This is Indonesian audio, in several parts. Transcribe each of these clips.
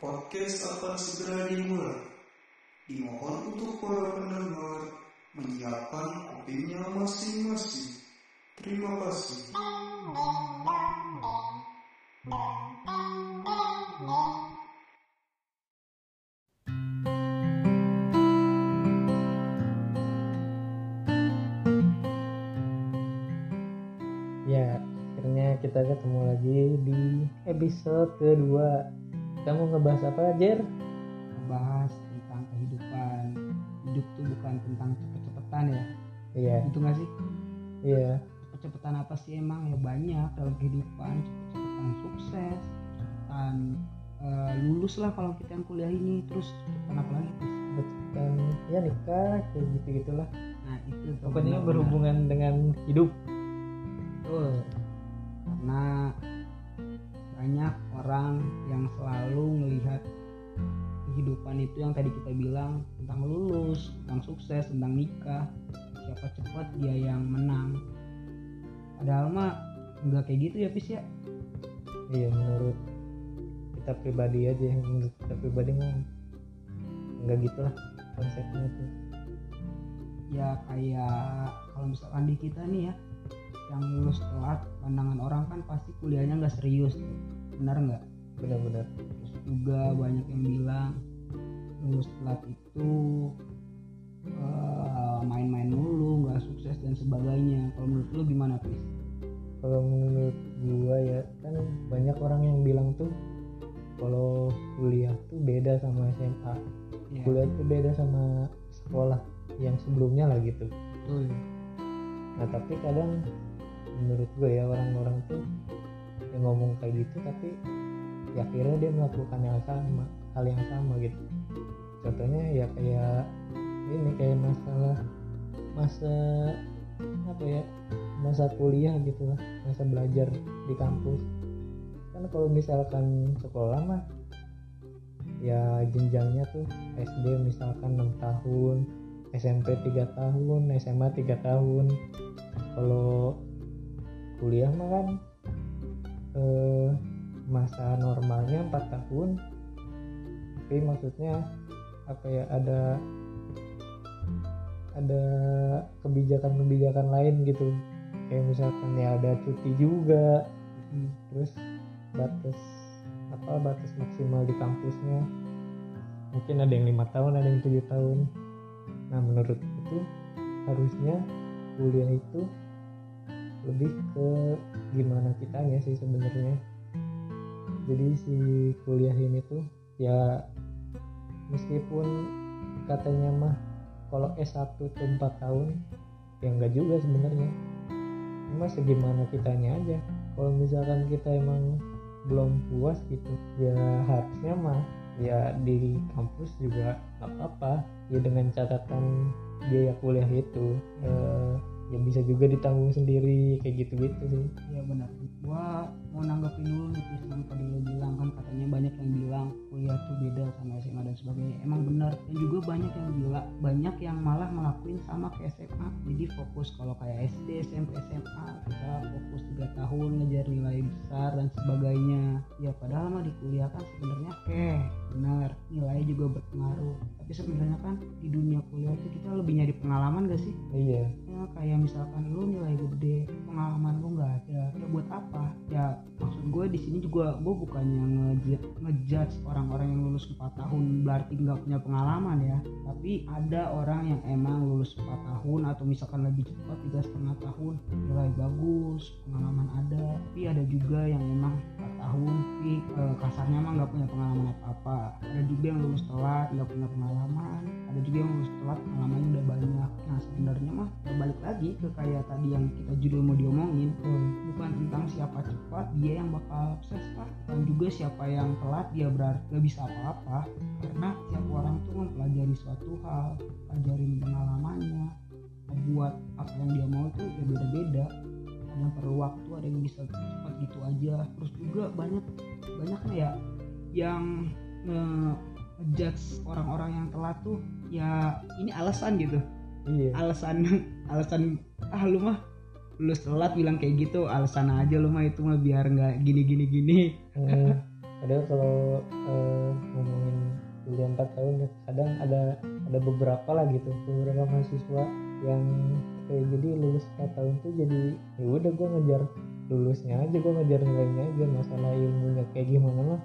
Podcast akan segera dimulai. Dimohon untuk para pendengar menyiapkan kopinya masing-masing. Terima kasih. Episode kedua. Kita mau ngebahas apa, Jer? ngebahas tentang kehidupan. Hidup tuh bukan tentang cepet-cepetan ya. Iya, itu nggak sih? Iya, cepet-cepetan apa sih emang? Ya banyak dalam kehidupan. Cepet-cepetan sukses. Cepetan eh, lulus lah kalau kita yang kuliah ini. Terus cepetan apa lagi? Dan ya nikah kayak gitu gitulah. nah itu Pokoknya berhubungan dengan hidup. betul. Karena banyak orang yang selalu melihat kehidupan itu yang tadi kita bilang tentang lulus, tentang sukses, tentang nikah, siapa cepat dia yang menang. Padahal mah nggak kayak gitu ya Pis ya. Iya, menurut kita pribadi aja, menurut kita pribadi mah enggak gitulah konsepnya tuh. Ya kayak kalau misalkan di kita nih ya yang lulus telat pandangan orang kan pasti kuliahnya nggak serius tuh. benar nggak Benar-benar. terus juga banyak yang bilang lulus telat itu eh, main-main mulu nggak sukses dan sebagainya kalau menurut lu gimana Pris? Kalau menurut gua ya kan banyak orang yang bilang tuh kalau kuliah tuh beda sama SMA. Ya, Kuliah tuh beda sama sekolah yang sebelumnya lah gitu. betul. Nah tapi kadang menurut gue ya orang-orang tuh yang ngomong kayak gitu tapi ya akhirnya dia melakukan hal sama hal yang sama gitu. Contohnya ya kayak ini kayak masalah masa apa ya masa kuliah gitu lah masa belajar di kampus kan kalau misalkan sekolah mah ya jenjangnya tuh SD misalkan 6 tahun SMP 3 tahun SMA 3 tahun kalau kuliah mah kan eh, masa normalnya 4 tahun. Tapi maksudnya apa ya ada ada kebijakan-kebijakan lain gitu. Kayak misalkan ya ada cuti juga. Hmm. terus batas apa batas maksimal di kampusnya. Mungkin ada yang lima tahun ada yang tujuh tahun. Nah menurut itu harusnya kuliah itu lebih ke gimana kitanya sih sebenarnya. Jadi si kuliah ini tuh ya meskipun katanya mah kalau S1 tuh 4 tahun ya enggak juga sebenarnya. Cuma segimana kitanya aja. Kalau misalkan kita emang belum puas gitu ya harusnya mah ya di kampus juga apa-apa. Ya dengan catatan biaya kuliah itu eh, ya bisa juga ditanggung sendiri kayak gitu-gitu sih. Ya benar. Gua mau nanggepin dulu nih Pris yang tadi lo bilang kan katanya banyak yang bilang kuliah tuh beda sama SMA dan sebagainya. Emang benar. Dan juga banyak yang bilang banyak yang malah ngelakuin sama kayak SMA jadi fokus kalau kayak SD SMP SMA kita fokus 3 tahun ngejar nilai besar dan sebagainya. Ya padahal mah di kuliah kan sebenarnya oke benar. Nilai juga berpengaruh tapi sebenarnya kan di dunia kuliah itu kita lebih nyari pengalaman gak sih? Iya. Ya kayak misalkan lu nilai gede pengalaman lu nggak ada. Ya buat apa? Ya maksud gue di sini juga gue bukannya nge- ngejudge orang-orang yang lulus 4 tahun berarti nggak punya pengalaman ya. Tapi ada orang yang emang lulus 4 tahun atau misalkan lebih cepat tiga setengah tahun nilai bagus pengalaman ada. Tapi ada juga yang emang 4 tahun tapi eh, kasarnya emang nggak punya pengalaman apa-apa. Ada juga yang lulus telat nggak punya pengalaman ada juga yang lulus telat pengalamannya udah banyak. Nah sebenarnya mah ya balik lagi ke kayak tadi yang kita judul mau diomongin. Hmm, bukan tentang siapa cepat dia yang bakal sukses pak bukan juga siapa yang telat dia berarti gak bisa apa-apa. Karena tiap orang tuh mempelajari suatu hal pelajarin pengalamannya. Membuat apa yang dia mau itu ya beda-beda. Ada yang perlu waktu ada yang bisa cepat gitu aja. Terus juga banyak banyaknya ya yang nge- ngejudge orang-orang yang telat tuh ya ini alasan gitu. Iya. Alasan alasan ah lu mah lulus telat bilang kayak gitu. Alasan aja lu mah itu mah biar nggak gini gini gini. Hmm, padahal kalau eh, ngomongin kuliah 4 tahun ya, kadang ada ada beberapa lah gitu beberapa mahasiswa yang kayak jadi lulus 4 tahun tuh jadi ya udah gue ngejar lulusnya aja gue ngejar nilainya aja masalah ilmunya kayak gimana mah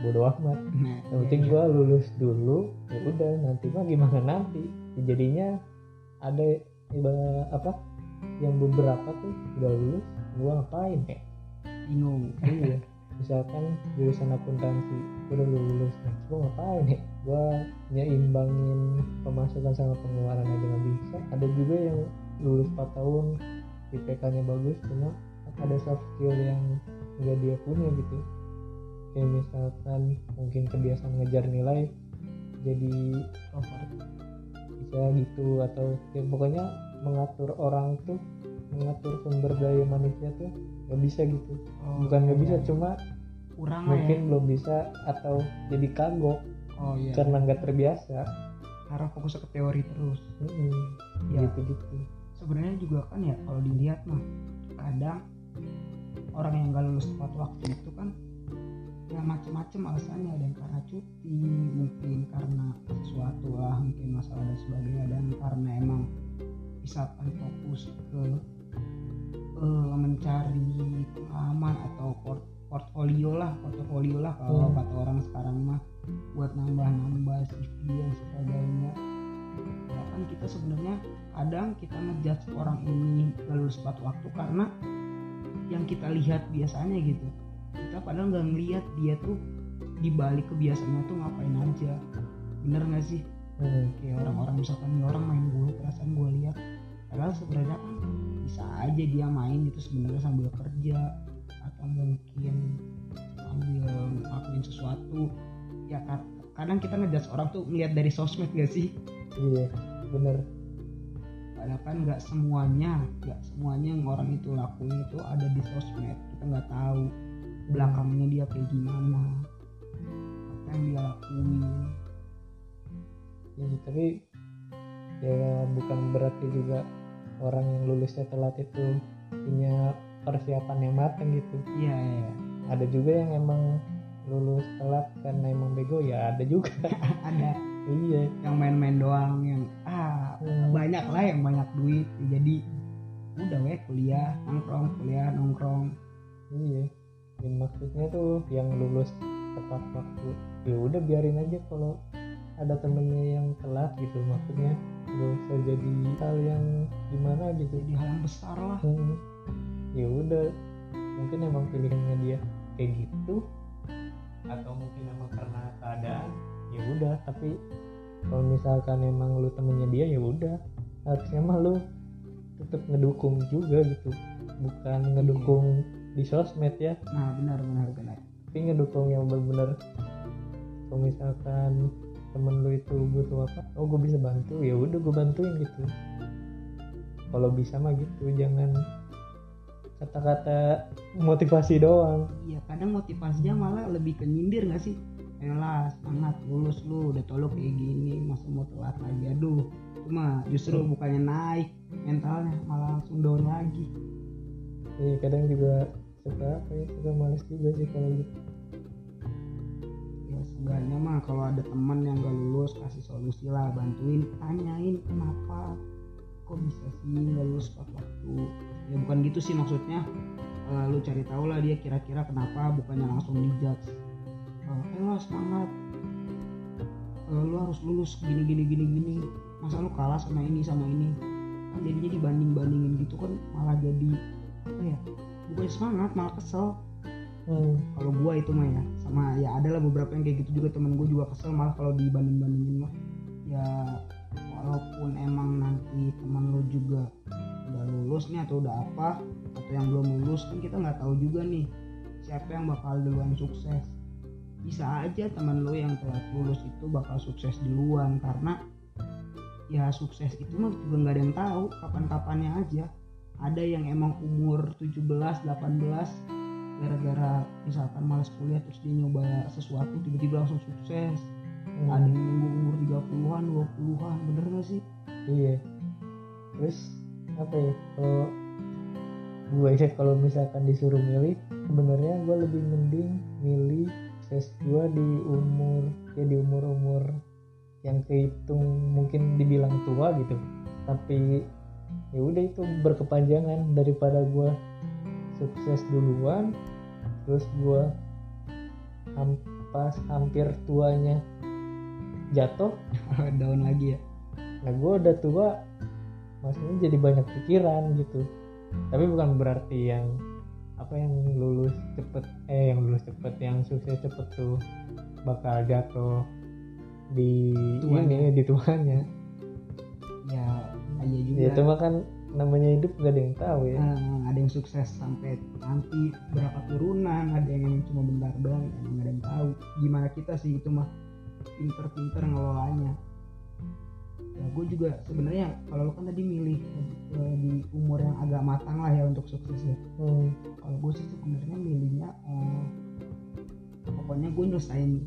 bodo amat. Nah, yang penting gue lulus dulu ya udah nanti mah gimana nanti? Ya jadinya ada ibarat apa yang beberapa tuh udah lulus gue ngapain ya? Bingung. Iya. Misalkan jurusan akuntansi udah lulus nah gue ngapain ya? Gue nyeimbangin pemasukan sama pengeluaran aja nggak bisa. Ada juga yang lulus 4 tahun IPK nya bagus cuma ada soft skill yang nggak dia punya gitu kayak misalkan mungkin kebiasaan ngejar nilai jadi Robert. bisa gitu atau ya pokoknya mengatur orang tuh mengatur sumber daya manusia tuh nggak bisa gitu Oh, bukan nggak bisa iya. cuma kurang lah ya mungkin belum bisa atau jadi kagok oh iya karena nggak terbiasa karena fokus ke teori terus Mm-mm. Ya. gitu gitu sebenarnya juga kan ya kalau dilihat mah kadang orang yang gak lulus tepat waktu itu kan ya macem-macem alasannya. Ada yang karena cuti mungkin karena sesuatu lah mungkin masalah dan sebagainya. Dan karena emang misalkan fokus ke eh, mencari pengalaman atau port- portfolio lah portfolio lah kalau Hmm. kata orang sekarang mah buat nambah-nambah CV dan sebagainya. Ya kan kita sebenarnya kadang kita ngejudge orang ini gak lulus tepat waktu. Karena yang kita lihat biasanya gitu kita padahal nggak ngelihat dia tuh di balik kebiasaannya tuh ngapain aja. Bener nggak sih? Mm. kayak orang-orang misalkan nih orang main bola perasaan gue lihat padahal sebenarnya kan bisa aja dia main itu sebenarnya sambil kerja atau mungkin sambil ngelakuin sesuatu. Ya ka- kadang kita ngejudge orang tuh ngeliat dari sosmed gak sih? Iya bener. Padahal kan nggak semuanya nggak semuanya yang orang itu lakuin itu ada di sosmed kita nggak tahu belakangnya dia kayak gimana. Apa yang dia lakuin. Iya, tapi ya bukan berarti juga orang yang lulusnya telat itu punya persiapan yang matang gitu. Iya iya iya. ada juga yang emang lulus telat karena emang bego ya ada juga. Ada. Iya. Yang main-main doang yang ah Hmm. banyak lah yang banyak duit. Jadi udah weh kuliah nongkrong kuliah nongkrong. Iya dan maksudnya tuh yang lulus tepat waktu. Ya udah biarin aja kalau ada temennya yang telat gitu maksudnya gak usah jadi hal yang gimana gitu. Jadi hal yang besar lah. Hmm. ya udah mungkin emang pilihannya dia kayak gitu atau mungkin emang karena keadaan ya udah. Tapi kalau misalkan emang lu temennya dia ya udah. Harusnya mah lu tetap ngedukung juga gitu. Bukan ngedukung di sosmed ya. Nah benar benar benar. Tapi ngedukung yang bener-bener kalau misalkan temen lu itu butuh apa oh gue bisa bantu ya udah gue bantuin gitu. Kalau bisa mah gitu jangan kata-kata motivasi doang. Iya kadang motivasinya malah lebih ke nyindir gak sih? Ayolah semangat lulus lu udah lu kayak gini masa mau telat lagi? Aduh cuma justru bukannya naik mentalnya malah langsung down lagi. Iya kadang juga suka apa ya suka males juga sih kalau gitu. Ya seenggaknya mah kalau ada teman yang gak lulus kasih solusi lah bantuin. Tanyain kenapa kok bisa sih gak lulus tepat waktu? Ya bukan gitu sih maksudnya. Eh, lu cari tahu lah dia kira-kira kenapa bukannya langsung dijudge. Eh, eh lo semangat. Eh, lu harus lulus gini gini gini gini. Masa lu kalah sama ini sama ini? Kan jadinya dibanding bandingin gitu kan malah jadi apa ya bukan semangat malah kesel. Hmm, kalau gua itu mah ya sama ya ada lah beberapa yang kayak gitu juga temen gua juga kesel malah kalau dibanding bandingin mah. Ya walaupun emang nanti teman lu juga udah lulus nih atau udah apa atau yang belum lulus kan kita nggak tahu juga nih siapa yang bakal duluan sukses. Bisa aja teman lu yang telat lulus itu bakal sukses duluan karena ya sukses itu mah juga nggak ada yang tahu kapan-kapannya aja ada yang emang umur 17 18 gara-gara misalkan malas kuliah terus dia nyoba sesuatu tiba-tiba langsung sukses. Hmm, ada yang nunggu umur 30-an 20-an bener gak sih? Iya. Terus apa ya kalau gue ya kalau misalkan disuruh milih sebenarnya gue lebih mending milih sukses gue di umur ya di umur umur yang kehitung mungkin dibilang tua gitu. Tapi ya udah itu berkepanjangan daripada gue sukses duluan terus gue pas hampir tuanya jatuh. Daun lagi ya? Nah gue udah tua maksudnya jadi banyak pikiran gitu. Tapi bukan berarti yang apa yang lulus cepet eh yang lulus cepet yang sukses cepet tuh bakal jatuh di Tuanya. ini di tuanya. ya aja juga. Ya itu mah kan namanya hidup gak ada yang tahu ya. Eh, ada yang sukses sampai nanti berapa turunan ada yang cuma bentar doang ada yang nggak ada yang tahu. Gimana kita sih itu mah pinter-pinter ngelolanya? Ya gue juga sebenarnya kalau lo kan tadi milih eh, di umur yang agak matang lah ya untuk sukses ya. Hmm, kalau gue sih sebenarnya milihnya eh, pokoknya gue nyelesain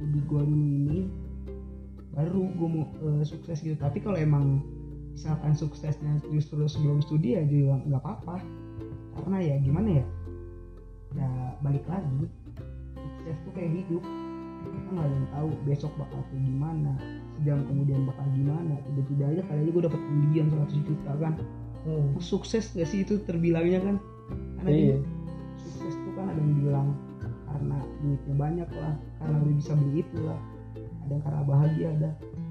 studi gue dulu ini baru gue mau eh, sukses gitu. Tapi kalau emang misalkan suksesnya justru sebelum studi ya juga nggak apa-apa. Karena ya gimana ya? Ya balik lagi sukses tuh kayak hidup. Kita nggak ada yang tahu besok bakal kayak gimana sejam kemudian bakal gimana tiba-tiba aja kali aja gue dapet undian 100 juta kan. Hmm, sukses gak sih itu terbilangnya kan? Karena iya. sukses tuh kan ada yang bilang karena duitnya banyak lah karena lu bisa beli itu lah. Ada yang karena bahagia ada.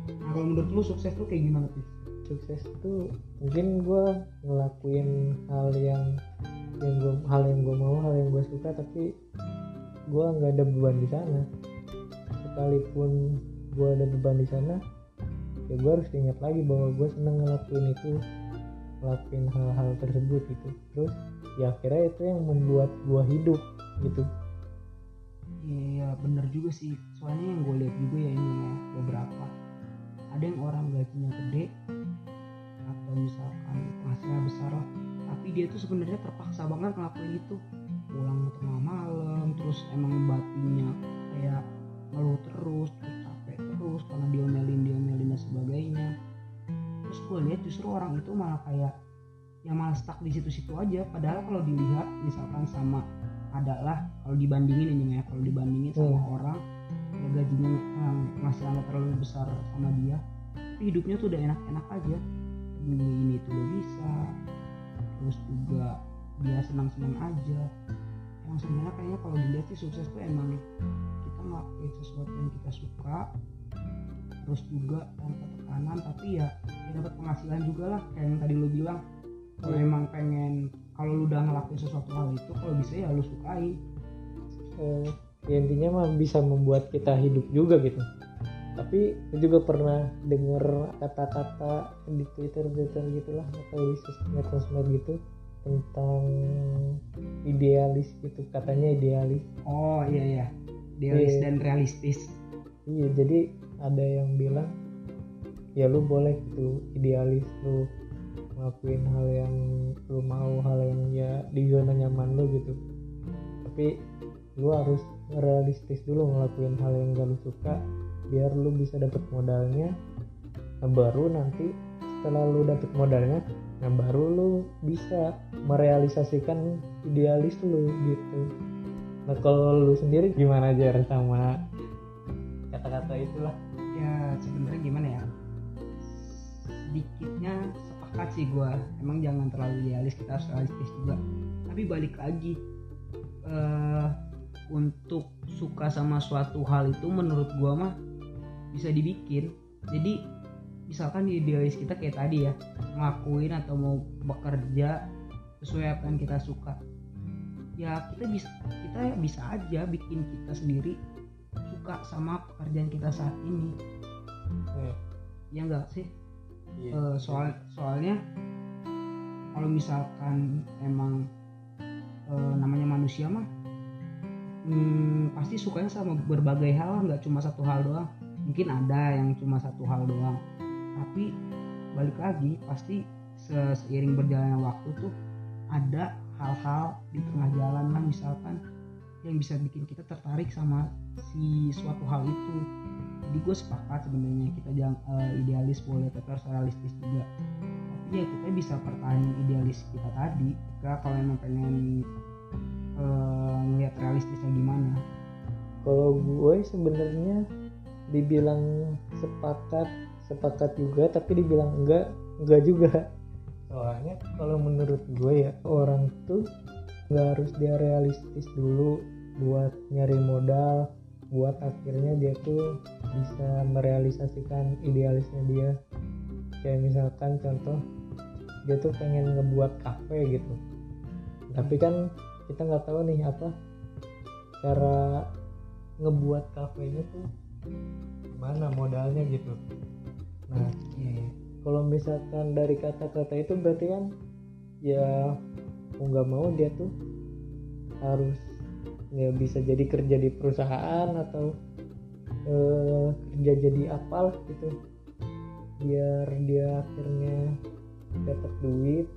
Nah kalau menurut lu sukses tuh kayak gimana sih sukses tuh mungkin gue ngelakuin hal yang yang gua, hal yang gue mau hal yang gue suka tapi gue nggak ada beban di sana. Sekalipun gue ada beban di sana ya gue harus ingat lagi bahwa gue seneng ngelakuin itu ngelakuin hal-hal tersebut gitu. Terus ya akhirnya itu yang membuat gue hidup gitu. Iya, bener juga sih. Soalnya yang gue lihat juga ya ini ya beberapa. Ada yang orang gajinya gede atau misalkan penghasilan besar lah tapi dia tuh sebenarnya terpaksa banget ngelakuin itu. Pulang tengah malam terus emang batinnya kayak ngeluh terus terus capek terus karena diomelin diomelin dan sebagainya. Terus gue lihat justru orang itu malah kayak yang malah stuck di situ-situ aja. Padahal kalau dilihat misalkan sama adalah kalau dibandingin ini ya kalau dibandingin sama Hmm. orang ya gajinya yang penghasilannya terlalu besar sama dia tapi hidupnya tuh udah enak-enak aja ini ini tuh udah bisa. Terus juga dia senang-senang aja. Yang sebenarnya kayaknya kalau dilihat sih sukses tuh emang kita ngelakuin sesuatu yang kita suka terus juga tanpa tekanan tapi ya, ya dapat penghasilan juga lah kayak yang tadi lu bilang. Kalau Iya. emang pengen kalau lu udah ngelakuin sesuatu hal itu kalau bisa ya lu sukai. Eh, ya intinya mah bisa membuat kita hidup juga gitu tapi juga pernah denger kata-kata di Twitter Twitter gitulah atau di sosmed sosmed gitu tentang idealis gitu katanya idealis. Oh iya iya. Idealis Iya. dan realistis. Iya jadi ada yang bilang ya lu boleh gitu idealis lu ngelakuin hal yang lu mau hal yang ya di zona nyaman lu gitu. Tapi lu harus realistis dulu ngelakuin hal yang gak lu suka biar lu bisa dapet modalnya nah baru nanti setelah lu dapet modalnya nah baru lu bisa merealisasikan idealis lu gitu. Nah kalau lu sendiri gimana aja sama kata-kata itulah? Ya sebenarnya gimana ya? Sedikitnya sepakat sih gua. Emang jangan terlalu idealis kita harus realistis juga. Tapi balik lagi eh untuk suka sama suatu hal itu menurut gua mah bisa dibikin. Jadi misalkan di idealis kita kayak tadi ya ngelakuin atau mau bekerja sesuai apa yang kita suka. Ya kita bisa kita bisa aja bikin kita sendiri suka sama pekerjaan kita saat ini. Iya. ya enggak sih? Iya. Eh, soal soalnya kalau misalkan emang eh, namanya manusia mah hmm, pasti sukanya sama berbagai hal nggak cuma satu hal doang mungkin ada yang cuma satu hal doang. Tapi balik lagi pasti se- seiring berjalannya waktu tuh ada hal-hal di tengah jalan lah misalkan yang bisa bikin kita tertarik sama si suatu hal itu. Jadi gue sepakat sebenarnya kita jangan eh, idealis boleh harus realistis juga. Tapi ya kita bisa pertahanin idealis kita tadi Gak kalau emang pengen uh, ngelihat realistisnya gimana. Kalau gue sebenarnya dibilang sepakat sepakat juga tapi dibilang enggak enggak juga. Soalnya kalau menurut gue ya orang tuh nggak harus dia realistis dulu buat nyari modal buat akhirnya dia tuh bisa merealisasikan idealisnya dia. Kayak misalkan contoh dia tuh pengen ngebuat kafe gitu. Tapi kan kita nggak tahu nih apa cara ngebuat kafenya tuh gimana modalnya gitu? Nah Iya, iya. kalau misalkan dari kata-kata itu berarti kan ya mau nggak mau dia tuh harus ya bisa jadi kerja di perusahaan atau eh, kerja jadi apal gitu. Biar dia akhirnya dapat duit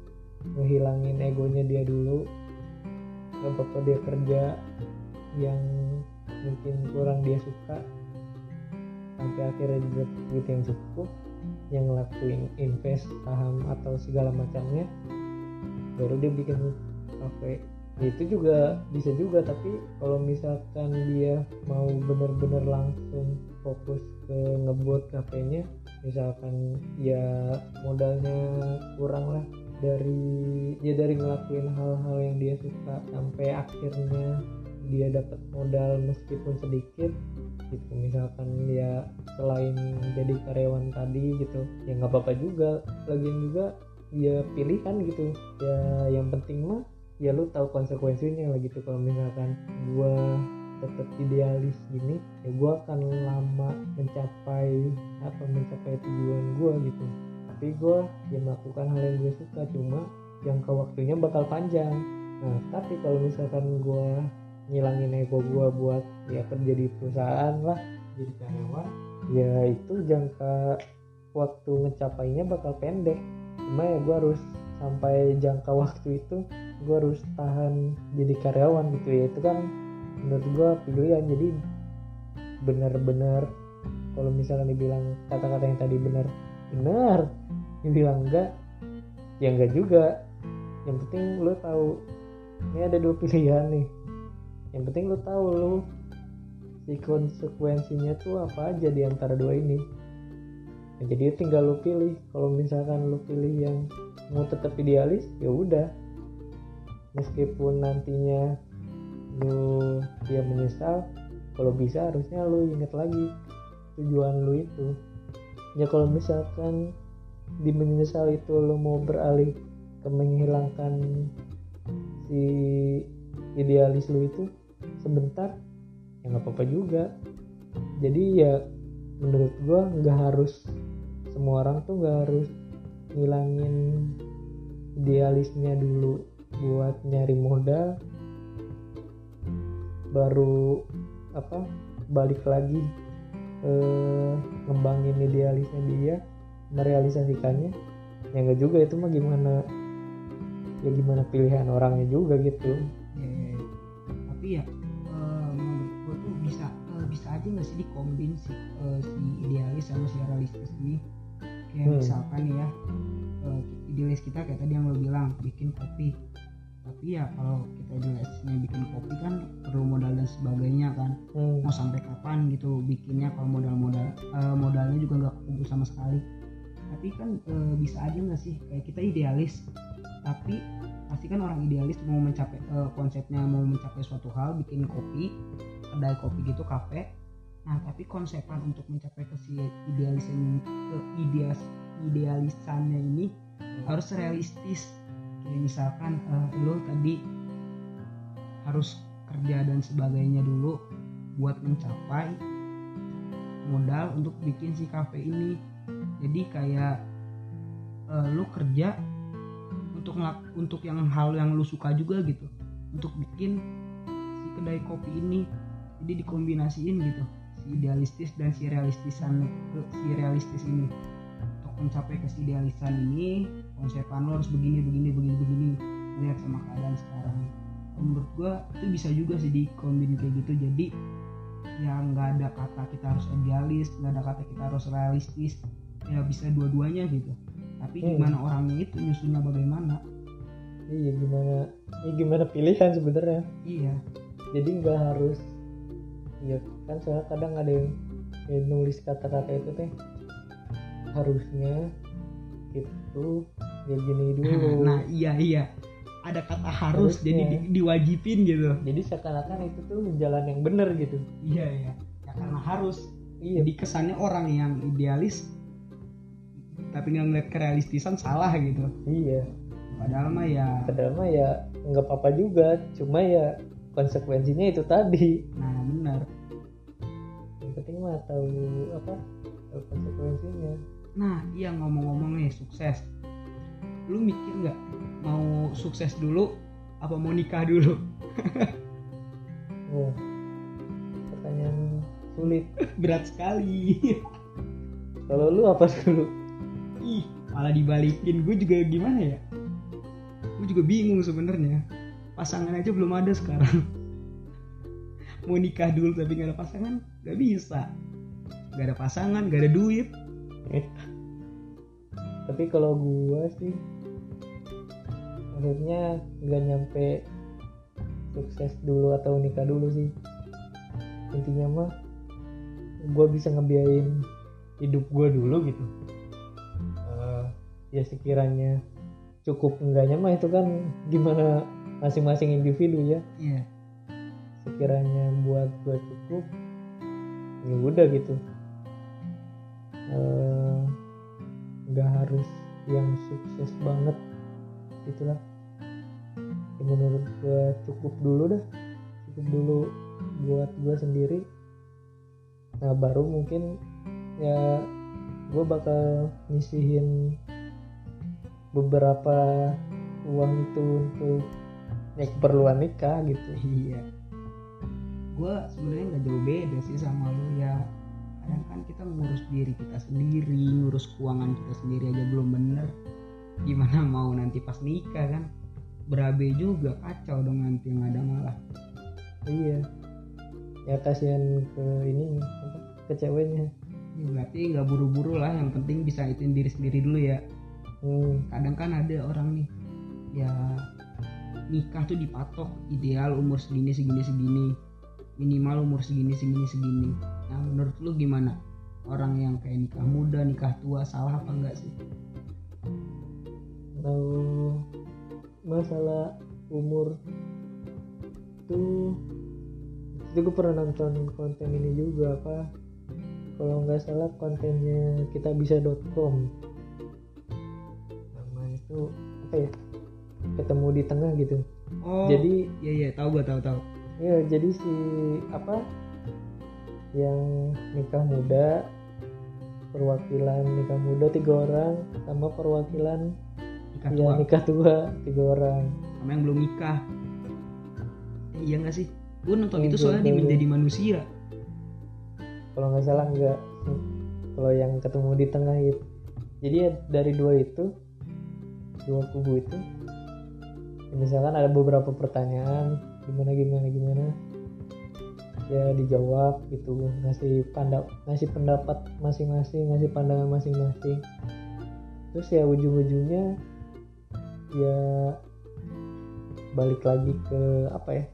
ngehilangin egonya dia dulu. Gak apa-apa dia kerja yang mungkin kurang dia suka sampai akhirnya dapat duit yang cukup yang ngelakuin invest saham atau segala macamnya baru dia bikin kafe Ya, itu juga bisa juga tapi kalau misalkan dia mau bener-bener langsung fokus ke ngebuat kafenya misalkan ya modalnya kurang lah dari ya dari ngelakuin hal-hal yang dia suka sampai akhirnya dia dapat modal meskipun sedikit gitu. Misalkan ya selain jadi karyawan tadi gitu ya nggak apa-apa juga. Lagian juga ya pilihan gitu. Ya yang penting mah ya lu tahu konsekuensinya lah gitu. Kalau misalkan gua tetap idealis gini ya gua akan lama mencapai apa mencapai tujuan gua gitu. Tapi gua ya melakukan hal yang gue suka cuma jangka waktunya bakal panjang. Nah tapi kalau misalkan gua ngilangin ego gua buat ya kerja di perusahaan lah. Jadi karyawan. Ya itu jangka waktu ngecapainya bakal pendek. Cuma ya gua harus sampai jangka waktu itu gue harus tahan jadi karyawan gitu ya. Itu kan menurut gue pilihan. Jadi benar-benar kalau misalnya dibilang kata-kata yang tadi benar benar. Dibilang enggak ya enggak juga. Yang penting lo tahu ini ada dua pilihan nih yang penting lo tahu lo si konsekuensinya tuh apa aja di antara dua ini. Nah, jadi tinggal lo pilih. Kalau misalkan lo pilih yang mau tetap idealis ya udah. Meskipun nantinya lu dia menyesal kalau bisa harusnya lu inget lagi tujuan lu itu. Ya kalau misalkan di menyesal itu lu mau beralih ke menghilangkan si idealis lu itu sebentar ya nggak apa-apa juga jadi ya menurut gua nggak harus semua orang tuh nggak harus ngilangin idealisnya dulu buat nyari modal baru apa balik lagi eh, ngembangin idealisnya dia merealisasikannya ya enggak juga itu mah gimana ya gimana pilihan orangnya juga gitu. Tapi ya eh, menurut gue tuh bisa eh, bisa aja nggak sih dikombin si, eh, si idealis sama si realistis ini? Kayak Hmm. misalkan ya eh, idealis kita kayak tadi yang lo bilang bikin kopi. Tapi ya kalau kita idealisnya bikin kopi kan perlu modal dan sebagainya kan. Hmm. mau sampai kapan gitu bikinnya kalau modal-modal eh, modalnya juga nggak kumpul sama sekali. Tapi kan bisa aja nggak sih? Kayak kita idealis tapi pasti kan orang idealis mau mencapai eh, konsepnya mau mencapai suatu hal bikin kopi kedai kopi gitu kafe. Nah tapi konsepan untuk mencapai ke si idealis ke ideas idealisannya ini harus realistis. Kayak misalkan eh, lo tadi harus kerja dan sebagainya dulu buat mencapai modal untuk bikin si kafe ini. Jadi kayak eh, lu kerja untuk ngelak- untuk yang hal yang lu suka juga gitu. Untuk bikin si kedai kopi ini. Jadi dikombinasiin gitu. Si idealistis dan si realistisan si realistis ini. Untuk mencapai ke si idealisan ini konsepan lo harus begini begini begini begini. Lihat sama keadaan sekarang. Menurut gua itu bisa juga sih dikombin kayak gitu. Jadi ya nggak ada kata kita harus idealis nggak ada kata kita harus realistis. Ya bisa dua-duanya gitu tapi Hmm. gimana orangnya itu nyusunnya bagaimana? Iya gimana? Ya gimana pilihan sebenarnya. Iya. Jadi nggak harus ya kan soalnya kadang ada yang, yang nulis kata-kata itu teh harusnya itu ya gini dulu. Nah iya iya. Ada kata harus Harusnya. jadi di- diwajibin gitu. Jadi seakan-akan itu tuh jalan yang benar gitu. Iya iya. Ya karena harus. Iya. Jadi kesannya orang yang idealis tapi nggak ngeliat kerealistisan salah gitu. Iya. Padahal mah ya padahal mah ya nggak apa-apa juga. Cuma ya konsekuensinya itu tadi. Nah benar. Yang penting mah tahu apa tahu konsekuensinya. Nah iya ngomong-ngomong nih sukses. Lu mikir nggak mau sukses dulu apa mau nikah dulu? Wah, pertanyaan sulit. Berat sekali. Kalau lu apa dulu ih malah dibalikin. Gue juga gimana ya? Gue juga bingung sebenarnya. Pasangan aja belum ada sekarang. Mau nikah dulu tapi gak ada pasangan gak bisa. Gak ada pasangan gak ada duit. Tapi kalau gua sih maksudnya nggak nyampe sukses dulu atau nikah dulu sih. Intinya mah gua bisa ngebiayain hidup gua dulu gitu ya sekiranya cukup enggaknya mah itu kan gimana masing-masing individu ya. Iya. Sekiranya buat gua cukup ya udah gitu. Eh, nggak harus yang sukses banget gitulah. Ya menurut gua cukup dulu dah. Cukup dulu buat gua sendiri. Nah baru mungkin ya gua bakal nyisihin beberapa uang itu untuk ya keperluan nikah gitu. Iya. Gue sebenarnya nggak jauh beda sih sama lu ya. Kadang kan kita ngurus diri kita sendiri ngurus keuangan kita sendiri aja belum bener. Gimana mau nanti pas nikah kan? Berabe juga kacau dong nanti yang ada malah. Iya. Ya kasihan ke ini ke ceweknya. Ya, berarti nggak buru-buru lah. Yang penting bisa itin diri sendiri dulu ya hmm, kadang kan ada orang nih ya nikah tuh dipatok ideal umur segini segini segini minimal umur segini segini segini. Nah menurut lu gimana? Orang yang kayak nikah muda nikah tua salah apa enggak sih? Kalau masalah umur tuh itu gue pernah nonton konten ini juga apa kalau nggak salah kontennya kita bisa.com itu apa ya ketemu di tengah gitu. Oh jadi iya iya tahu gua tahu tahu. ya jadi si apa yang nikah muda perwakilan nikah muda tiga orang sama perwakilan nikah ya tua. nikah tua tiga orang. Sama yang belum nikah. Eh, iya nggak sih? Gue nonton Iya, itu soalnya di tahu. menjadi manusia. Kalau nggak salah enggak kalau yang ketemu di tengah itu jadi ya dari dua itu dua kubu itu. Ya misalkan ada beberapa pertanyaan gimana gimana gimana. Ya dijawab gitu ngasih pandap ngasih pendapat masing-masing ngasih pandangan masing-masing. Terus ya ujung-ujungnya ya balik lagi ke apa ya?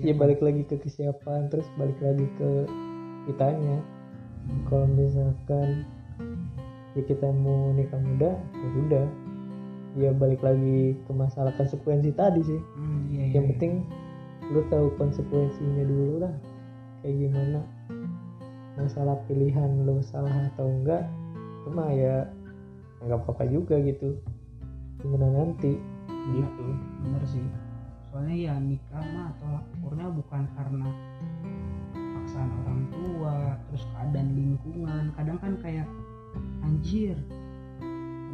Ya Kesiapan. balik lagi ke kesiapan terus balik lagi ke kitanya. Kalau misalkan ya kita mau nikah muda ya udah ya balik lagi ke masalah konsekuensi tadi sih. Hmm, iya, iya, yang iya. penting lu tahu konsekuensinya dulu lah. Kayak gimana? Masalah pilihan lu salah atau enggak cuma ya nggak apa-apa juga gitu. Gimana nanti? Gitu bener sih. Soalnya ya nikah mah tolak ukurnya bukan karena paksaan orang tua terus keadaan lingkungan. Kadang kan kayak anjir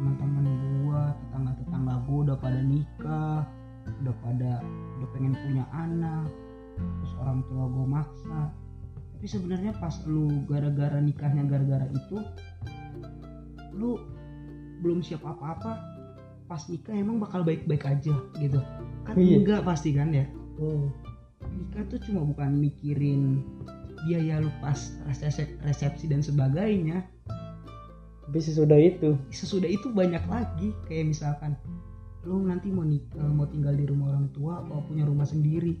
teman-teman gua tetangga-tetangga gua udah pada nikah udah pada udah pengen punya anak terus orang tua gua maksa. Tapi sebenarnya pas lu gara-gara nikahnya gara-gara itu lu belum siap apa-apa. Pas nikah emang bakal baik-baik aja gitu. Kan Iya. enggak pasti kan ya? Hmm. nikah tuh cuma bukan mikirin biaya lu pas resepsi, resepsi dan sebagainya tapi sesudah itu. Sesudah itu banyak lagi kayak misalkan lu nanti mau nik eh, mau tinggal di rumah orang tua atau punya rumah sendiri.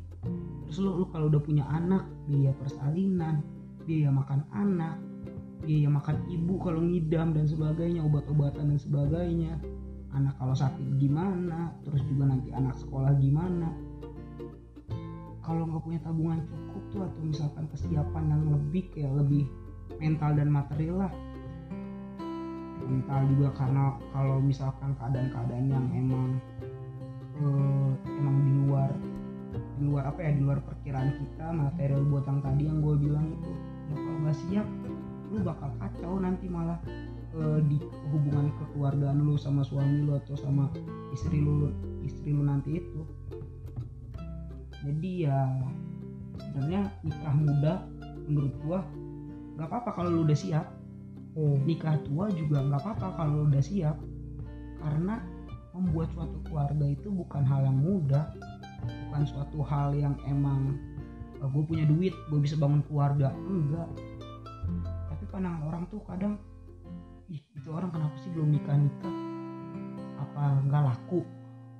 Terus lu, lu kalau udah punya anak biaya persalinan biaya makan anak biaya makan ibu kalau ngidam dan sebagainya obat-obatan dan sebagainya. Anak kalau sakit gimana terus juga nanti anak sekolah gimana. Kalau nggak punya tabungan cukup tuh atau misalkan kesiapan yang lebih kayak lebih mental dan material lah mental juga karena kalau misalkan keadaan-keadaan yang emang eh, emang di luar di luar apa ya di luar perkiraan kita material buat yang tadi yang gue bilang itu ya kalau nggak siap lu bakal kacau nanti malah eh, di hubungan kekeluargaan lu sama suami lu atau sama istri lu istri lu nanti itu. Jadi ya sebenarnya nikah muda menurut gua nggak apa-apa kalau lu udah siap Hmm. nikah tua juga nggak apa-apa kalau udah siap. Karena membuat suatu keluarga itu bukan hal yang mudah. Bukan suatu hal yang emang gue punya duit gue bisa bangun keluarga. Enggak. Tapi pandangan orang tuh kadang ih itu orang kenapa sih belum nikah nikah apa nggak laku?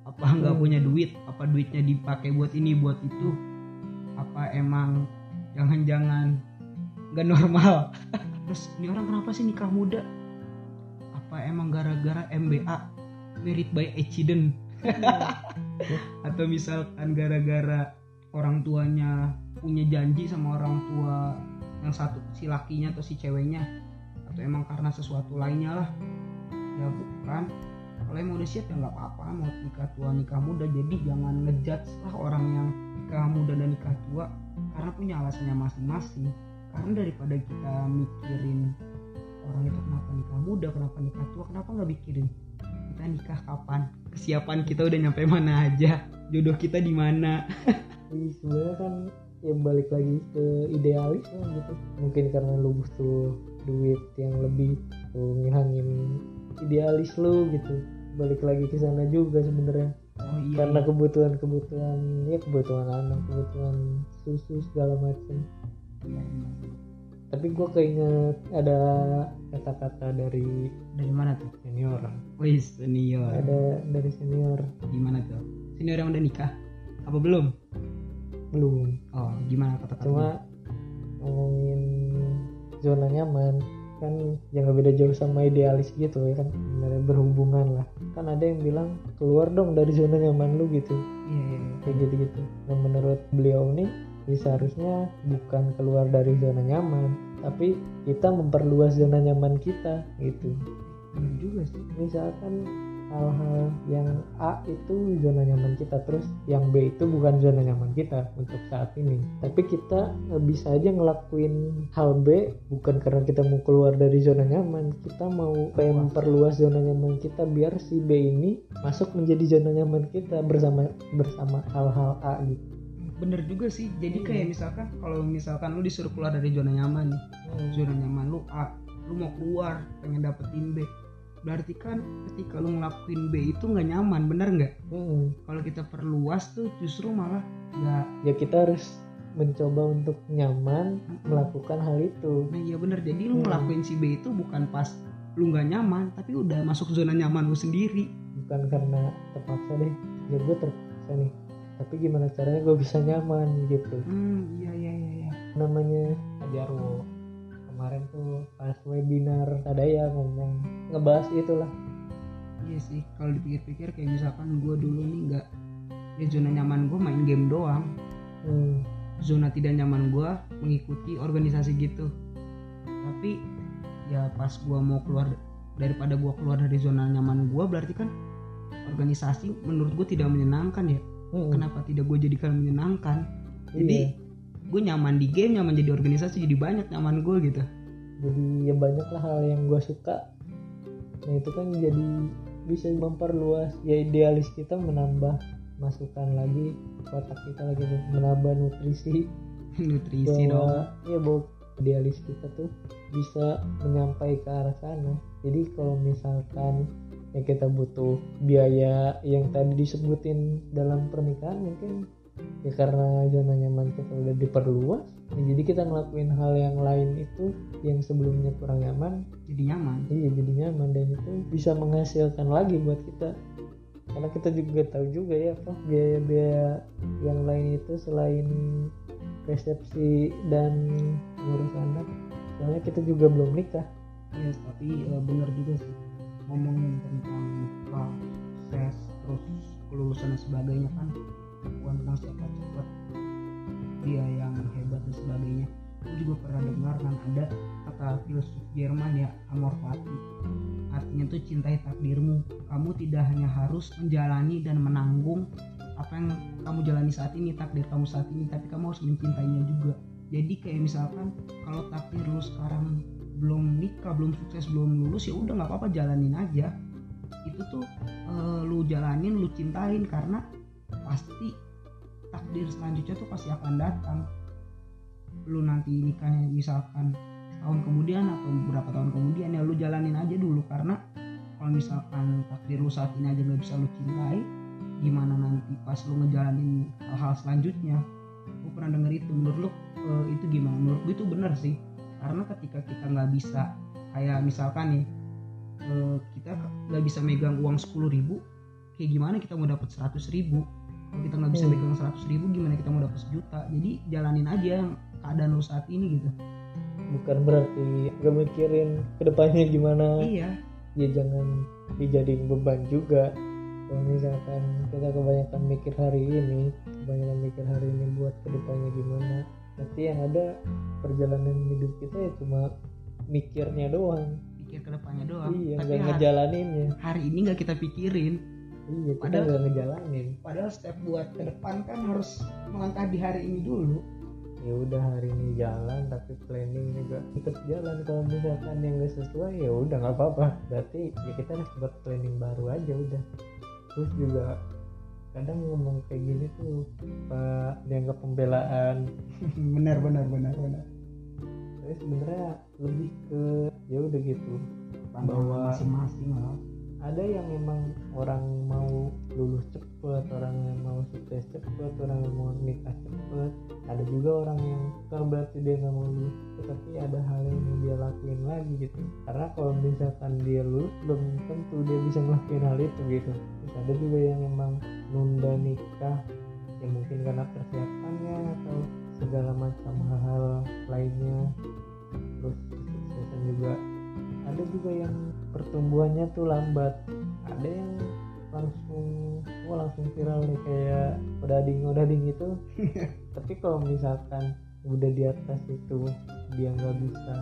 Apa nggak Hmm. punya duit? Apa duitnya dipakai buat ini buat itu? Apa emang jangan-jangan nggak normal terus ini orang kenapa sih nikah muda? Apa emang gara-gara MBA merit by accident. Atau misalkan gara-gara orang tuanya punya janji sama orang tua yang satu si lakinya atau si ceweknya. Atau emang karena sesuatu lainnya lah. Ya bukan. Kalau emang udah siap ya nggak apa-apa. Mau nikah tua nikah muda. Jadi jangan ngejudge lah orang yang nikah muda dan nikah tua. Karena punya alasannya masing-masing karena daripada kita mikirin orang itu kenapa nikah muda kenapa nikah tua kenapa nggak mikirin kita nikah kapan? Kesiapan kita udah nyampe mana aja? Jodoh kita di mana? Sebenarnya kan ya balik lagi ke idealis lah gitu. Mungkin karena lu butuh duit yang lebih tuh ngilangin idealis lu gitu. Balik lagi ke sana juga sebenarnya. Oh iya. Karena kebutuhan-kebutuhan ya kebutuhan anak kebutuhan susu segala macam. Tapi gue keinget ada kata-kata dari dari mana tuh? senior. Wih senior. Ada dari senior. Gimana tuh? Senior yang udah nikah? Apa belum? Belum. Oh gimana kata-kata cuma ngomongin zona nyaman kan yang beda jauh sama idealis gitu ya kan sebenarnya berhubungan lah. Kan ada yang bilang keluar dong dari zona nyaman lu gitu. Iya iya iya. kayak gitu gitu nah menurut beliau nih ya seharusnya bukan keluar dari zona nyaman tapi kita memperluas zona nyaman kita gitu. Juga sih. Misalkan hal-hal yang A itu zona nyaman kita terus yang B itu bukan zona nyaman kita untuk saat ini. Tapi kita eh, bisa aja ngelakuin hal B bukan karena kita mau keluar dari zona nyaman. Kita mau kayak memperluas zona nyaman kita biar si B ini masuk menjadi zona nyaman kita bersama bersama hal-hal A gitu bener juga sih. Jadi Iya. kayak misalkan kalau misalkan lu disuruh keluar dari zona nyaman nih zona nyaman lu A lu mau keluar pengen dapetin B. Berarti kan ketika lu ngelakuin B itu nggak nyaman bener nggak? Hmm. kalau kita perluas tuh justru malah nggak ya kita harus mencoba untuk nyaman melakukan hal itu. Nah iya bener. Jadi lu Hmm. ngelakuin si B itu bukan pas lu nggak nyaman tapi udah masuk zona nyaman lu sendiri. Bukan karena terpaksa deh. Ya gue terpaksa nih tapi gimana caranya gue bisa nyaman gitu? Hmm iya iya iya iya. Namanya Jarwo kemarin tuh pas webinar ada ya ngomong ngebahas itulah. Iya sih kalau dipikir-pikir kayak misalkan gue dulu nih nggak ya zona nyaman gue main game doang. Hmm, zona tidak nyaman gue mengikuti organisasi gitu. Tapi ya pas gue mau keluar daripada gue keluar dari zona nyaman gue berarti kan organisasi menurut gue tidak menyenangkan ya hmm, kenapa tidak gue jadikan menyenangkan? Iya. jadi gue nyaman di game nyaman jadi organisasi jadi banyak nyaman gue gitu. Jadi ya banyak lah hal yang gue suka. Nah itu kan jadi bisa memperluas ya idealis kita menambah masukan lagi kotak kita lagi menambah nutrisi. Nutrisi dong. bahwa ya bahwa idealis kita tuh bisa menyampai ke arah sana. Jadi kalau misalkan ya kita butuh biaya yang tadi disebutin dalam pernikahan mungkin. Ya karena zona nyaman kita udah diperluas. Ya jadi kita ngelakuin hal yang lain itu yang sebelumnya kurang nyaman. Jadi nyaman. Iya jadi nyaman dan itu bisa menghasilkan lagi buat kita. Karena kita juga tahu juga ya apa biaya-biaya yang lain itu selain resepsi dan ngurus anak soalnya kita juga belum nikah. Ya tapi uh, benar juga sih ngomongin tentang sukses terus kelulusan dan sebagainya kan. Bukan tentang siapa cepat dia yang hebat dan sebagainya. Aku juga pernah dengar kan ada kata filsuf Jerman ya amor fati. Artinya tuh cintai takdirmu. Kamu tidak hanya harus menjalani dan menanggung apa yang kamu jalani saat ini takdir kamu saat ini tapi kamu harus mencintainya juga. Jadi kayak misalkan kalau takdir lu sekarang belum nikah belum sukses belum lulus ya udah nggak apa-apa jalanin aja. Itu tuh uh, lu jalanin lu cintain karena pasti takdir selanjutnya tuh pasti akan datang. Lu nanti nikahnya misalkan tahun kemudian atau beberapa tahun kemudian ya lu jalanin aja dulu karena kalau misalkan takdir lu saat ini aja nggak bisa lu cintai gimana nanti pas lu ngejalanin hal-hal selanjutnya? Gue pernah denger itu menurut lu uh, itu gimana? Menurut gue itu benar sih karena ketika kita nggak bisa kayak misalkan nih uh, kita nggak bisa megang uang sepuluh ribu kayak gimana kita mau dapat seratus ribu? Kalau kita nggak bisa Hmm. megang seratus ribu gimana kita mau dapat sejuta? Jadi jalanin aja yang keadaan lu saat ini gitu. Bukan berarti gak mikirin ke depannya gimana. Iya. Ya jangan dijadiin beban juga. Kalau misalkan kita kebanyakan mikir hari ini kebanyakan mikir hari ini buat ke depannya gimana nanti yang ada perjalanan hidup kita ya cuma mikirnya doang. Pikir ke depannya doang. Iya tapi nggak hari, ngejalaninnya. hari ini nggak kita pikirin. Iya kita Padahal- nggak ngejalanin. padahal step buat ke depan kan harus melangkah di hari ini dulu. Ya udah hari ini jalan tapi planning juga tetap jalan. Kalau misalkan yang gak sesuai ya udah nggak apa-apa. Berarti ya kita harus buat planning baru aja udah. Terus juga kadang ngomong kayak gini tuh pak dianggap pembelaan. Benar benar benar benar. Tapi sebenarnya lebih ke ya udah gitu. Pandangan Bahwa- masing-masing lah. ada yang memang orang mau lulus cepet orang yang mau sukses cepet orang yang mau nikah cepet ada juga orang yang bukan berarti dia nggak mau lulus tetapi ada hal yang mau dia lakuin lagi gitu. Karena kalau misalkan dia lulus belum tentu dia bisa ngelakuin hal itu gitu. Terus ada juga yang memang nunda nikah ya mungkin karena persiapannya atau segala macam hal-hal lainnya. Terus kesuksesan juga. Ada juga yang pertumbuhannya tuh lambat. Ada yang langsung wah langsung viral nih kayak odading odading itu tapi kalau misalkan udah di atas itu dia nggak bisa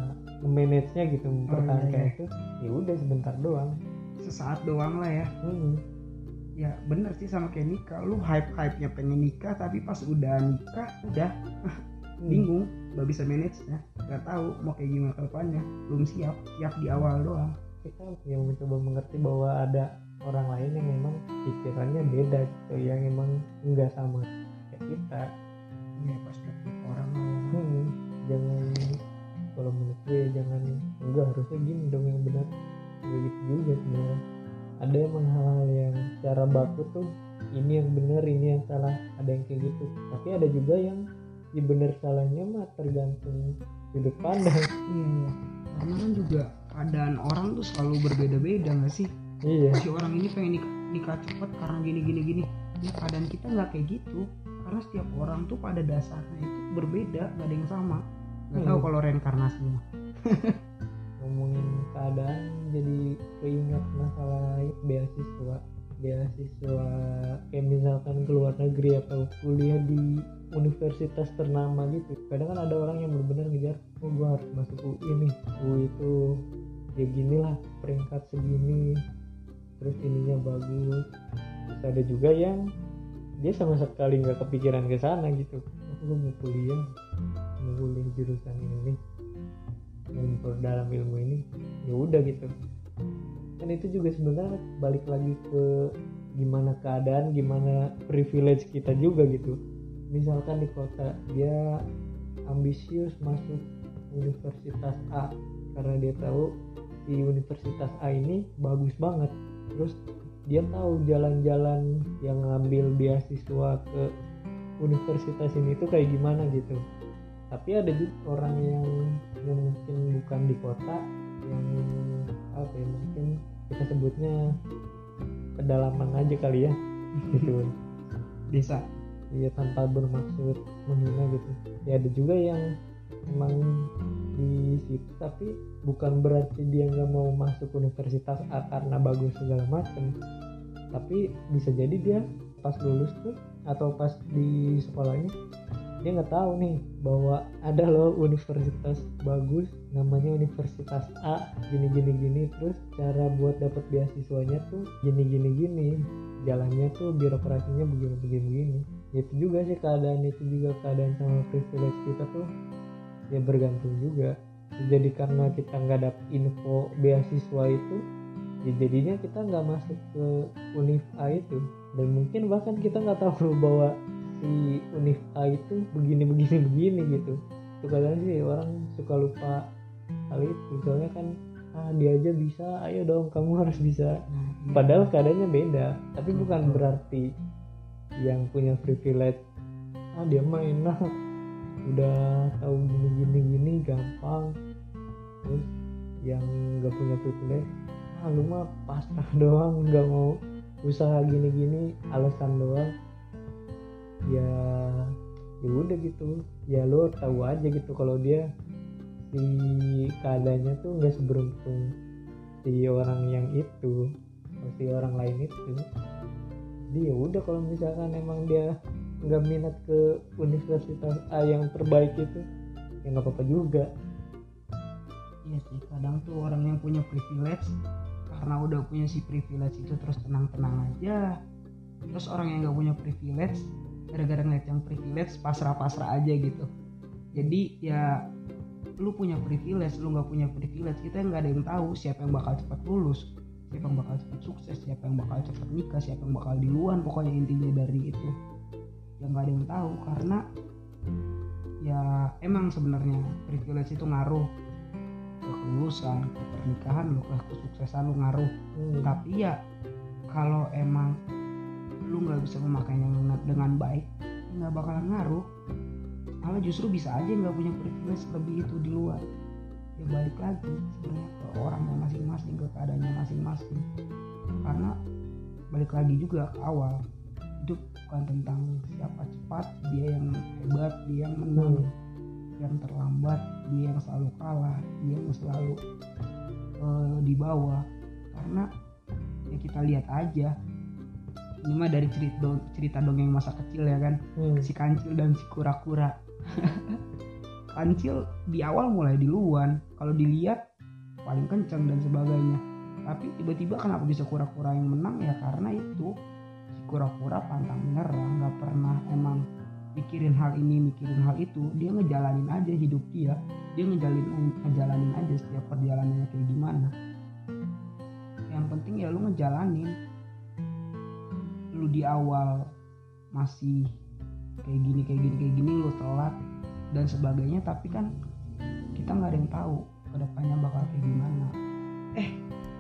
manage nya gitu mempertahankan iya. itu ya udah sebentar doang. Sesaat doang lah ya. Hmm. ya bener sih sama kayak nikah lu hype hype nya pengen nikah tapi pas udah nikah udah. Hmm. bingung nggak bisa manage ya nggak tahu mau kayak gimana ke depannya. Belum siap siap di awal doang. Kita yang mencoba mengerti bahwa ada orang lain yang memang pikirannya beda gitu yang emang enggak sama kayak kita. Ya perspektif orang ya. hmm, jangan kalau menurut gue jangan enggak harusnya gini dong yang benar. Nggak gitu juga sebenarnya ada emang hal-hal yang cara baku tuh ini yang benar ini yang salah ada yang kayak gitu. Tapi ada juga yang ya benar salahnya mah tergantung sudut pandang. Iya iya. Karena kan juga keadaan orang tuh selalu berbeda-beda nggak sih iya. Si orang ini pengen nikah, nikah cepet karena gini gini gini. Ya keadaan kita nggak kayak gitu. Karena setiap orang tuh pada dasarnya itu berbeda nggak ada yang sama. Nggak Hmm. tahu kalau reinkarnasi. Mah ngomongin keadaan jadi keinget masalah beasiswa. Beasiswa kayak misalkan ke luar negeri atau kuliah di universitas ternama gitu. Kadang kan ada orang yang benar-benar ngejar oh gue harus masuk UI nih. UI itu ya gini lah peringkat segini terus ininya bagus. Terus ada juga yang dia sama sekali nggak kepikiran ke sana gitu. Aku mau kuliah mau kuliah jurusan ini. Ngumpul dalam ilmu ini ya udah gitu. Kan itu juga sebenarnya balik lagi ke gimana keadaan gimana privilege kita juga gitu. Misalkan di kota dia ambisius masuk universitas A. Karena dia tahu di universitas A ini bagus banget terus dia tahu jalan-jalan yang ngambil beasiswa ke universitas ini tuh kayak gimana gitu. Tapi ada juga orang yang yang mungkin bukan di kota yang apa ya mungkin kita sebutnya pedalaman aja kali ya gitu. Desa iya tanpa bermaksud menghina gitu. Ya ada juga yang emang di situ tapi bukan berarti dia nggak mau masuk universitas A karena bagus segala macam tapi bisa jadi dia pas lulus tuh atau pas di sekolahnya dia nggak tahu nih bahwa ada loh universitas bagus namanya universitas A gini gini gini terus cara buat dapat beasiswanya tuh gini gini gini jalannya tuh birokrasinya begini begini begini itu juga sih keadaan itu juga keadaan sama privilege kita tuh ya bergantung juga. Jadi karena kita nggak dapet info beasiswa itu ya jadinya kita nggak masuk ke univ A itu. Dan mungkin bahkan kita nggak tahu bahwa si univ A itu begini begini begini gitu. Itu kadang sih? Orang suka lupa hal itu. Soalnya kan ah dia aja bisa ayo dong kamu harus bisa. Iya. padahal keadaannya beda. Tapi bukan berarti yang punya privilege ah dia main. lah udah tahu gini gini gini gampang. Terus yang nggak punya privilege ah lu mah pasrah doang nggak mau usaha gini gini alasan doang. Ya ya udah gitu. Ya lo tahu aja gitu kalau dia si keadaannya tuh nggak seberuntung si orang yang itu si orang lain itu. Jadi ya udah kalau misalkan emang dia nggak minat ke universitas A yang terbaik itu ya nggak apa-apa juga. Iya sih kadang tuh orang yang punya privilege karena udah punya si privilege itu terus tenang-tenang aja. Terus orang yang nggak punya privilege gara-gara ngeliat yang privilege pasrah-pasrah aja gitu. Jadi ya lu punya privilege lu nggak punya privilege kita nggak ada yang tahu siapa yang bakal cepat lulus siapa yang bakal cepat sukses siapa yang bakal cepat nikah siapa yang bakal duluan pokoknya intinya dari itu yang nggak ada yang tahu karena ya emang sebenarnya privilege itu ngaruh ke kelulusan ke pernikahan lu ke kesuksesan lu ngaruh. Hmm. tapi ya kalau emang lu nggak bisa memakainya dengan- dengan baik nggak bakalan ngaruh. Malah justru bisa aja nggak punya privilege lebih itu di luar. Ya balik lagi sebenarnya ke orangnya masing-masing ke keadaannya masing-masing. Karena balik lagi juga ke awal hidup bukan tentang siapa cepat dia yang hebat dia yang menang. Yang terlambat dia yang selalu kalah dia yang selalu eh, di bawah. Karena ya kita lihat aja. Ini mah dari cerita cerita dongeng masa kecil ya kan. Hmm. si kancil dan si kura-kura. Kancil di awal mulai duluan. Kalau dilihat paling kencang dan sebagainya. Tapi tiba-tiba kenapa bisa kura-kura yang menang? Ya karena itu si kura-kura pantang menyerah nggak pernah emang mikirin hal ini mikirin hal itu dia ngejalanin aja hidup dia. Dia ngejalanin ngejalanin aja setiap perjalanannya kayak gimana. Yang penting ya lu ngejalanin. Lu di awal masih kayak gini kayak gini kayak gini lu telat dan sebagainya tapi kan kita nggak ada yang tahu ke depannya bakal kayak gimana. Eh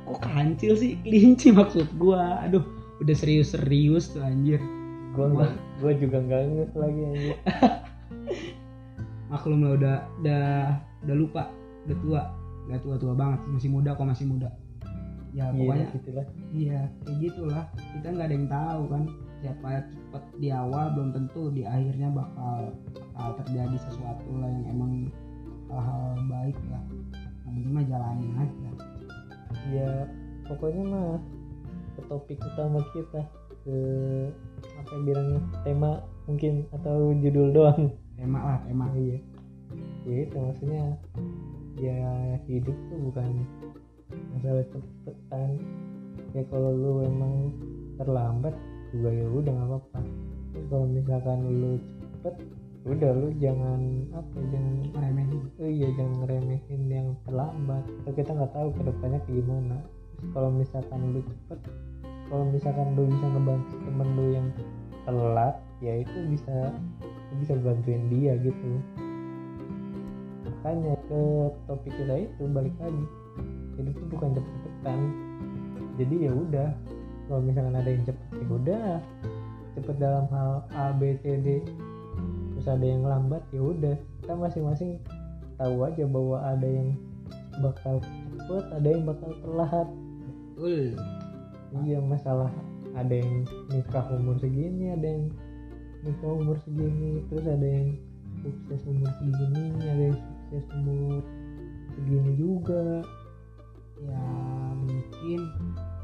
kok kancil sih? Kelinci maksud gua. Aduh udah serius-serius tuh anjir gua nggak gua juga nggak nges lagi anjir maklum lah udah udah udah lupa udah tua nggak tua tua banget sih, masih muda kok masih muda ya iya pokoknya gitulah Iya, kayak gitulah. Kita nggak ada yang tahu kan siapa cepet di awal belum tentu di akhirnya bakal, bakal terjadi sesuatu lah yang emang hal-hal baik lah. Yang penting mah jalanin aja. ya pokoknya mah ke topik utama kita ke apa yang bilangnya tema mungkin atau judul doang. Tema lah, tema. iya. Ya itu maksudnya ya hidup tuh bukan masalah cepetan. Ya kalau lu emang terlambat juga ya udah nggak apa-apa. Tapi kalau misalkan lu cepet udah lu jangan apa jangan Meremehin. oh iya jangan ngeremehin yang terlambat. Atau kita nggak tahu ke depannya kayak gimana. Terus kalau misalkan lu cepet kalau misalkan lu bisa ngebantu temen lu yang telat ya itu bisa lu bisa bantuin dia gitu. Makanya ke topik kita itu balik lagi. Hidup itu bukan cepet-cepetan. Jadi ya udah kalau misalkan ada yang cepet ya udah. Cepet dalam hal A B C D. Terus ada yang lambat ya udah. Kita masing-masing tahu aja bahwa ada yang bakal cepet ada yang bakal telat betul iya masalah ada yang nikah umur segini ada yang nikah umur segini terus ada yang sukses umur segini ada yang sukses umur segini juga. Ya mungkin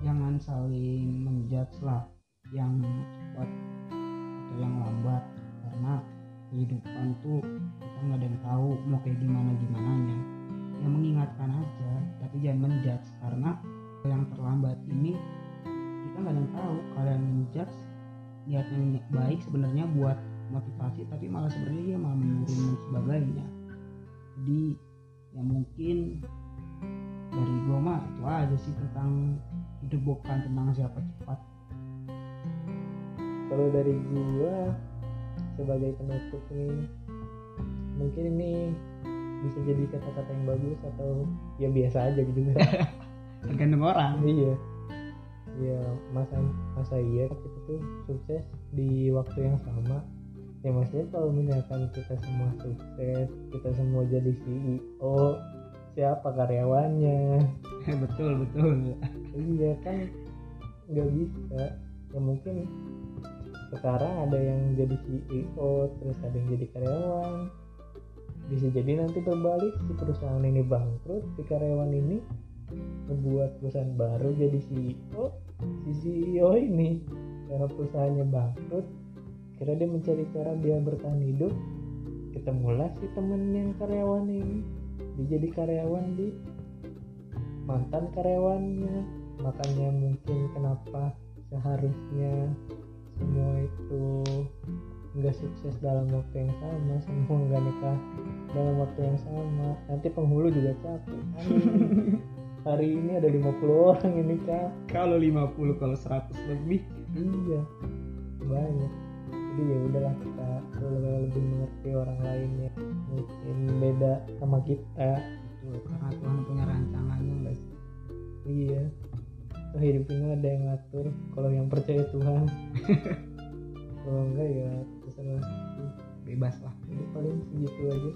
jangan saling menjudge lah yang cepat atau yang lambat karena kehidupan tuh kita nggak ada yang tahu mau kayak gimana gimana nya ya mengingatkan aja tapi jangan menjudge karena yang terlambat ini kita nggak ada yang tahu kalian menjudge niatnya baik sebenarnya buat motivasi tapi malah sebenarnya dia malah menurun dan sebagainya. Jadi ya mungkin dari gua mah itu aja sih tentang hidup bukan tentang siapa cepat. Kalau dari gua sebagai penutup nih mungkin ini bisa jadi kata-kata yang bagus atau ya biasa aja gitu. Juga tergantung orang. Iya ya masa masa iya kita tuh sukses di waktu yang sama. Ya maksudnya kalau misalkan kita semua sukses kita semua jadi CEO siapa karyawannya? Betul betul. Iya kan nggak bisa. Ya mungkin sekarang ada yang jadi CEO terus ada yang jadi karyawan. Bisa jadi nanti berbalik si perusahaan ini bangkrut si karyawan ini membuat perusahaan baru jadi CEO si CEO ini karena perusahaannya bangkrut kira dia mencari cara biar bertahan hidup ketemulah si temen yang karyawan ini. Dia jadi karyawan di mantan karyawannya. Makanya mungkin kenapa seharusnya semua itu nggak sukses dalam waktu yang sama semua nggak nikah dalam waktu yang sama. Nanti penghulu juga capek Aneh. hari ini ada 50 orang ini kak kalau 50 kalau 100 lebih. Iya. Banyak. Jadi ya udahlah kita lebih, lebih mengerti orang lainnya mungkin beda sama kita. Betul, karena Tuhan punya rancangannya guys. Iya. Tuh hidup ini ada yang ngatur kalau yang percaya Tuhan. Kalau enggak ya terserah. Bebas lah. Ini paling segitu aja